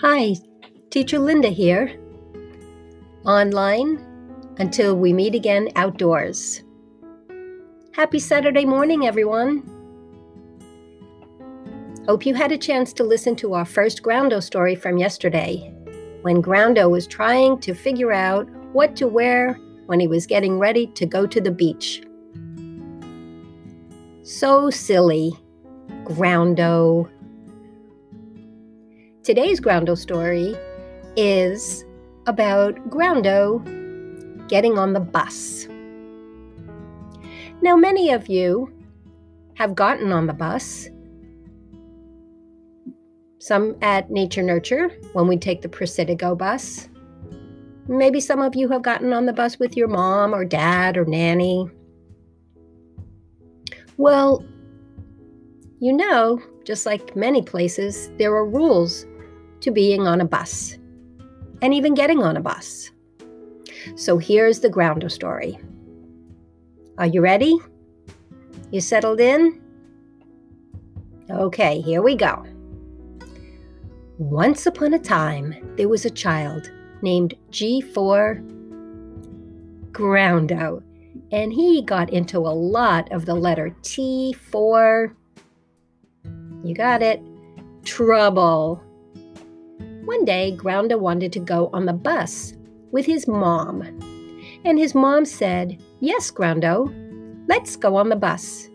Hi, Teacher Linda here. Online until we meet again outdoors. Happy Saturday morning, everyone. Hope you had a chance to listen to our first Groundo story from yesterday when Groundo was trying to figure out what to wear when he was getting ready to go to the beach. So silly, Groundo. Today's Groundo story is about Groundo getting on the bus. Now, many of you have gotten on the bus. Some at Nature Nurture when we take the PresidiGo bus. Maybe some of you have gotten on the bus with your mom or dad or nanny. Well, you know, just like many places, there are rules to being on a bus and even getting on a bus. So here's the Groundo story. Are you ready? You settled in? Okay, here we go. Once upon a time, there was a child named G4 Groundo, and he got into a lot of the letter T for, you got it, trouble. One day, Groundo wanted to go on the bus with his mom. And his mom said, Yes, Groundo, let's go on the bus.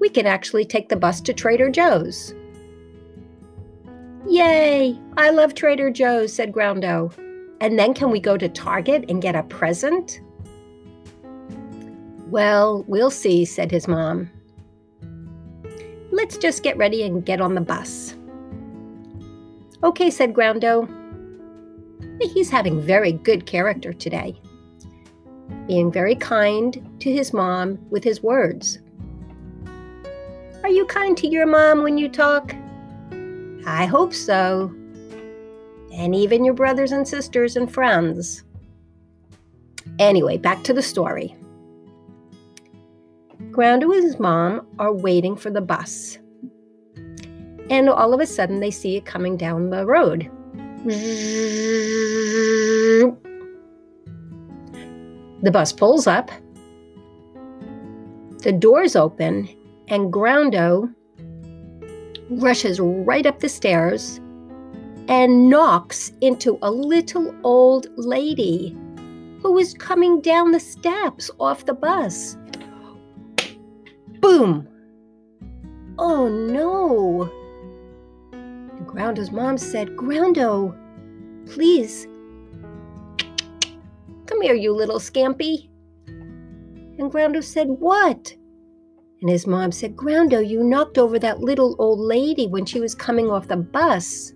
We can actually take the bus to Trader Joe's. Yay! I love Trader Joe's, said Groundo. And then can we go to Target and get a present? Well, we'll see, said his mom. Let's just get ready and get on the bus. Okay, said Groundo. He's having very good character today, being very kind to his mom with his words. Are you kind to your mom when you talk? I hope so. And even your brothers and sisters and friends. Anyway, back to the story. Groundo and his mom are waiting for the bus and all of a sudden they see it coming down the road. The bus pulls up, the doors open, and Groundo rushes right up the stairs and knocks into a little old lady who was coming down the steps off the bus. Boom! Oh no! Groundo's mom said, Groundo, please, come here, you little scampy. And Groundo said, What? And his mom said, Groundo, you knocked over that little old lady when she was coming off the bus.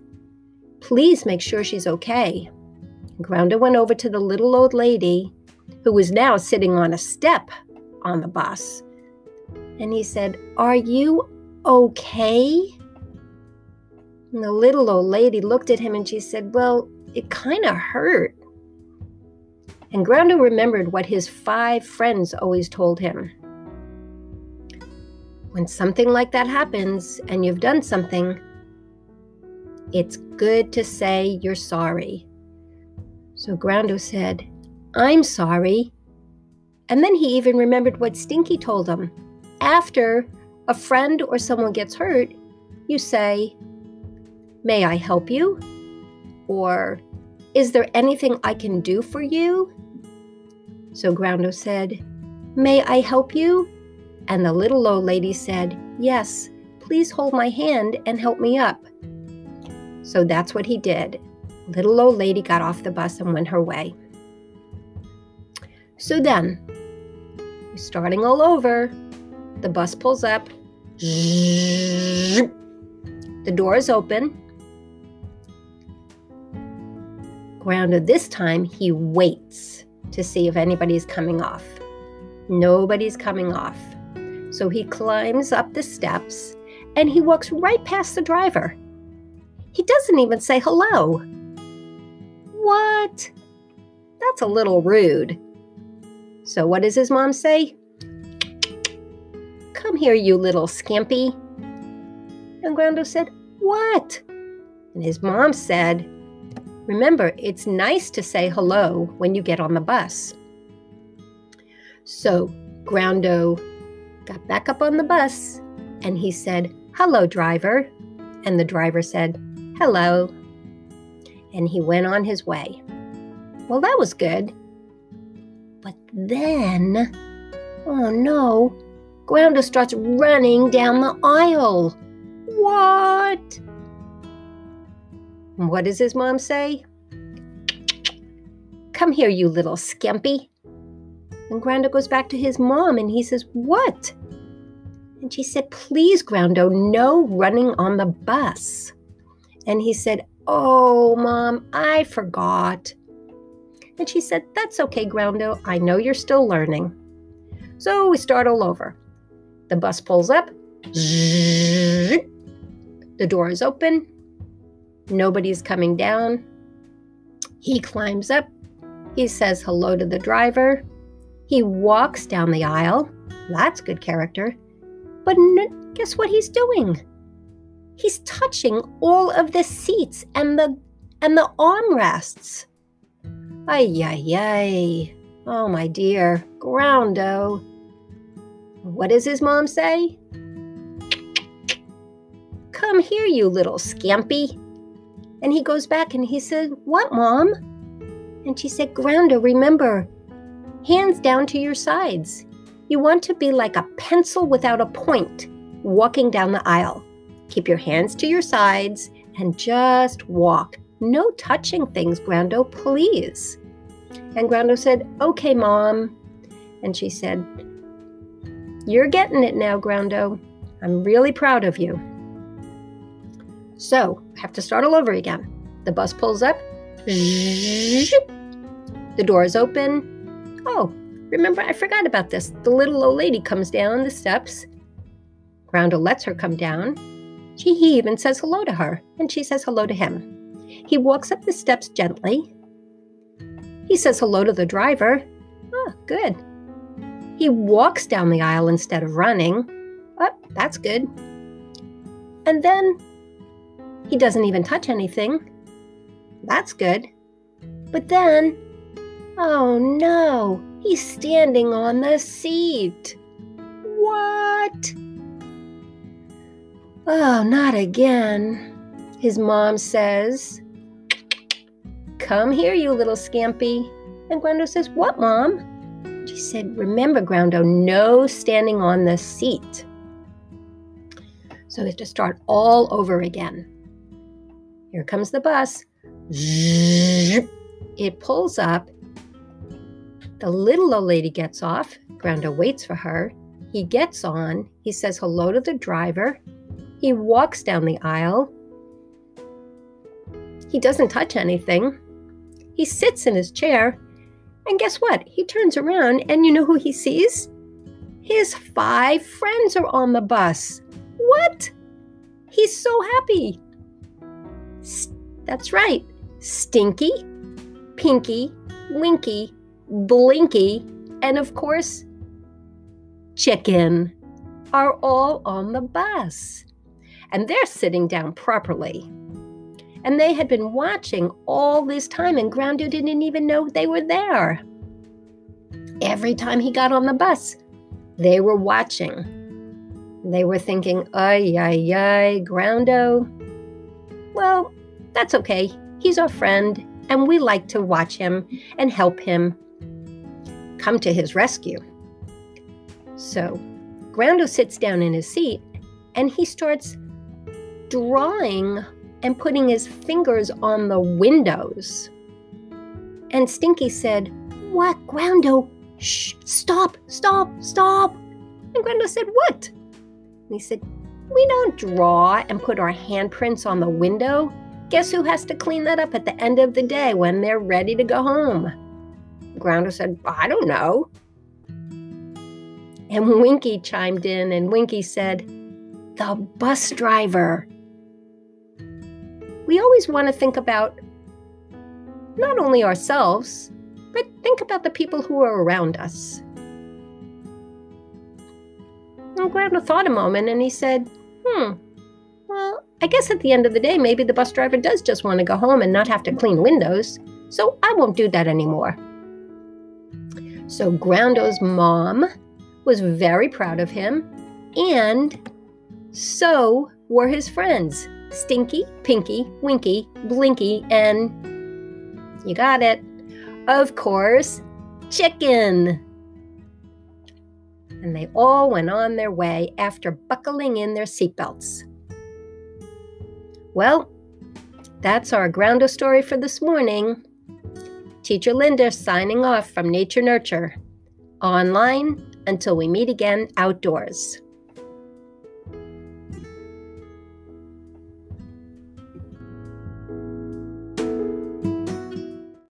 Please make sure she's okay. And Groundo went over to the little old lady, who was now sitting on a step on the bus. And he said, Are you okay? And the little old lady looked at him and she said, Well, it kind of hurt. And Groundo remembered what his five friends always told him. When something like that happens and you've done something, it's good to say you're sorry. So Groundo said, I'm sorry. And then he even remembered what Stinky told him. After a friend or someone gets hurt, you say, May I help you? Or Is there anything I can do for you? So Groundo said, May I help you? And the little old lady said, Yes, please hold my hand and help me up. So that's what he did. Little old lady got off the bus and went her way. So then, starting all over, the bus pulls up. The door is open. Groundo this time, he waits to see if anybody's coming off. Nobody's coming off. So he climbs up the steps and he walks right past the driver. He doesn't even say hello. What? That's a little rude. So, what does his mom say? Come here, you little scampy. And Groundo said, What? And his mom said, Remember, it's nice to say hello when you get on the bus. So Groundo got back up on the bus and he said, Hello, driver. And the driver said, Hello. And he went on his way. Well, that was good. But then, oh no, Groundo starts running down the aisle. What? What does his mom say? Come here, you little skimpy. And Groundo goes back to his mom and he says, What? And she said, Please, Groundo, no running on the bus. And he said, Oh, mom, I forgot. And she said, That's okay, Groundo. I know you're still learning. So we start all over. The bus pulls up. The door is open. Nobody's coming down. He climbs up. He says hello to the driver. He walks down the aisle. That's good character. But n- guess what he's doing? He's touching all of the seats and the and the armrests. Ay ay ay. Oh my dear, Groundo. What does his mom say? Come here, you little scampy. And he goes back and he said, What, mom? And she said, Groundo, remember, hands down to your sides. You want to be like a pencil without a point walking down the aisle. Keep your hands to your sides and just walk. No touching things, Groundo, please. And Groundo said, Okay, Mom. And she said, You're getting it now, Groundo. I'm really proud of you. So, I have to start all over again. The bus pulls up. The door is open. Oh, remember, I forgot about this. The little old lady comes down the steps. Groundo lets her come down. She, he even says hello to her, and she says hello to him. He walks up the steps gently. He says hello to the driver. Oh, good. He walks down the aisle instead of running. Oh, that's good. And then he doesn't even touch anything. That's good. But then, oh no, he's standing on the seat. What? Oh, not again. His mom says, Come here, you little scampy. And Groundo says, What, mom? She said, Remember, Groundo, no standing on the seat. So they have to start all over again. Here comes the bus. It pulls up. The little old lady gets off. Groundo waits for her. He gets on. He says hello to the driver. He walks down the aisle. He doesn't touch anything. He sits in his chair. And guess what? He turns around and you know who he sees? His five friends are on the bus. What? He's so happy. That's right. Stinky, Pinky, Winky, Blinky, and of course, Chicken are all on the bus. And they're sitting down properly. And they had been watching all this time, and Groundo didn't even know they were there. Every time he got on the bus, they were watching. They were thinking, ay, ay, ay, Groundo. Well, that's okay. He's our friend, and we like to watch him and help him come to his rescue. So, Groundo sits down in his seat and he starts drawing and putting his fingers on the windows. And Stinky said, What, Groundo? Shh, stop, stop, stop. And Groundo said, What? And he said, We don't draw and put our handprints on the window. Guess who has to clean that up at the end of the day when they're ready to go home? Groundo said, I don't know. And Winky chimed in, and Winky said, The bus driver. We always want to think about not only ourselves, but think about the people who are around us. And Groundo thought a moment and he said, Hmm, I guess at the end of the day, maybe the bus driver does just want to go home and not have to clean windows. So I won't do that anymore. So Groundo's mom was very proud of him, and so were his friends Stinky, Pinky, Winky, Blinky, and you got it. Of course, Chicken. And they all went on their way after buckling in their seatbelts. Well, that's our Groundo story for this morning. Teacher Linda signing off from Nature Nurture. Online until we meet again outdoors.